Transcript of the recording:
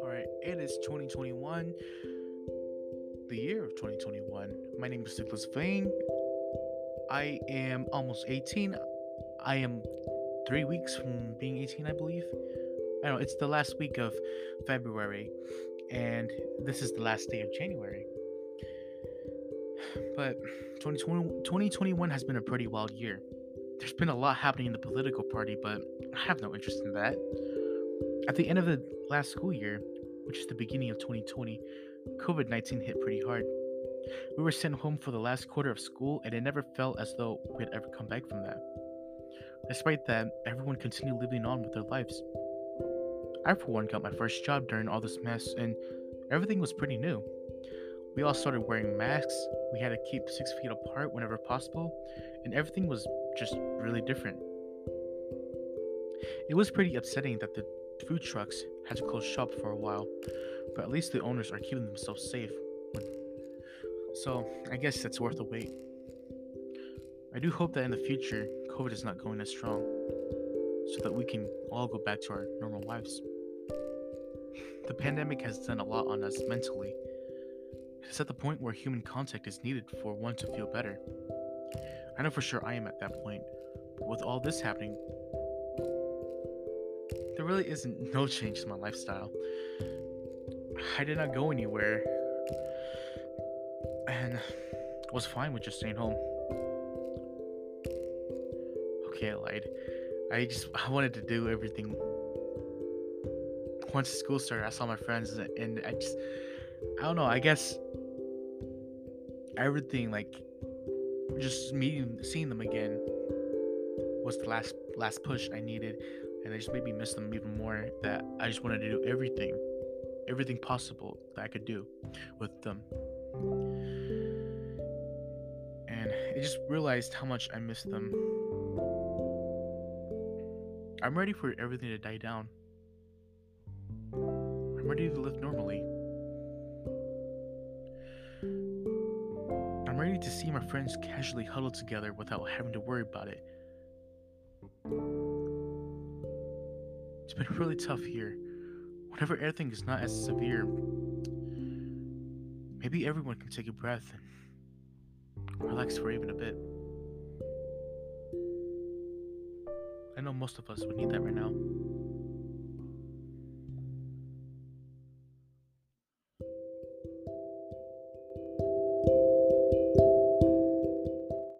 Alright, it is 2021, the year of 2021. My name is Douglas Vane. I am almost 18. I am three weeks from being 18, I believe. I don't know it's the last week of February, and this is the last day of January. But 2020, 2021 has been a pretty wild year. There's been a lot happening in the political party, but I have no interest in that. At the end of the last school year, which is the beginning of 2020, COVID 19 hit pretty hard. We were sent home for the last quarter of school, and it never felt as though we'd ever come back from that. Despite that, everyone continued living on with their lives. I, for one, got my first job during all this mess, and everything was pretty new. We all started wearing masks, we had to keep six feet apart whenever possible, and everything was just really different. It was pretty upsetting that the food trucks had to close shop for a while, but at least the owners are keeping themselves safe. So, I guess that's worth the wait. I do hope that in the future, COVID is not going as strong, so that we can all go back to our normal lives. The pandemic has done a lot on us mentally. It's at the point where human contact is needed for one to feel better. I know for sure I am at that point, but with all this happening, there really isn't no change to my lifestyle. I did not go anywhere and was fine with just staying home. Okay, I lied. I just I wanted to do everything. Once school started, I saw my friends and I just I don't know, I guess everything like just meeting seeing them again was the last last push I needed and it just made me miss them even more that I just wanted to do everything everything possible that I could do with them. And I just realized how much I missed them. I'm ready for everything to die down. I'm ready to live normally ready to see my friends casually huddle together without having to worry about it. It's been really tough here. Whenever everything is not as severe, maybe everyone can take a breath and relax for even a bit. I know most of us would need that right now.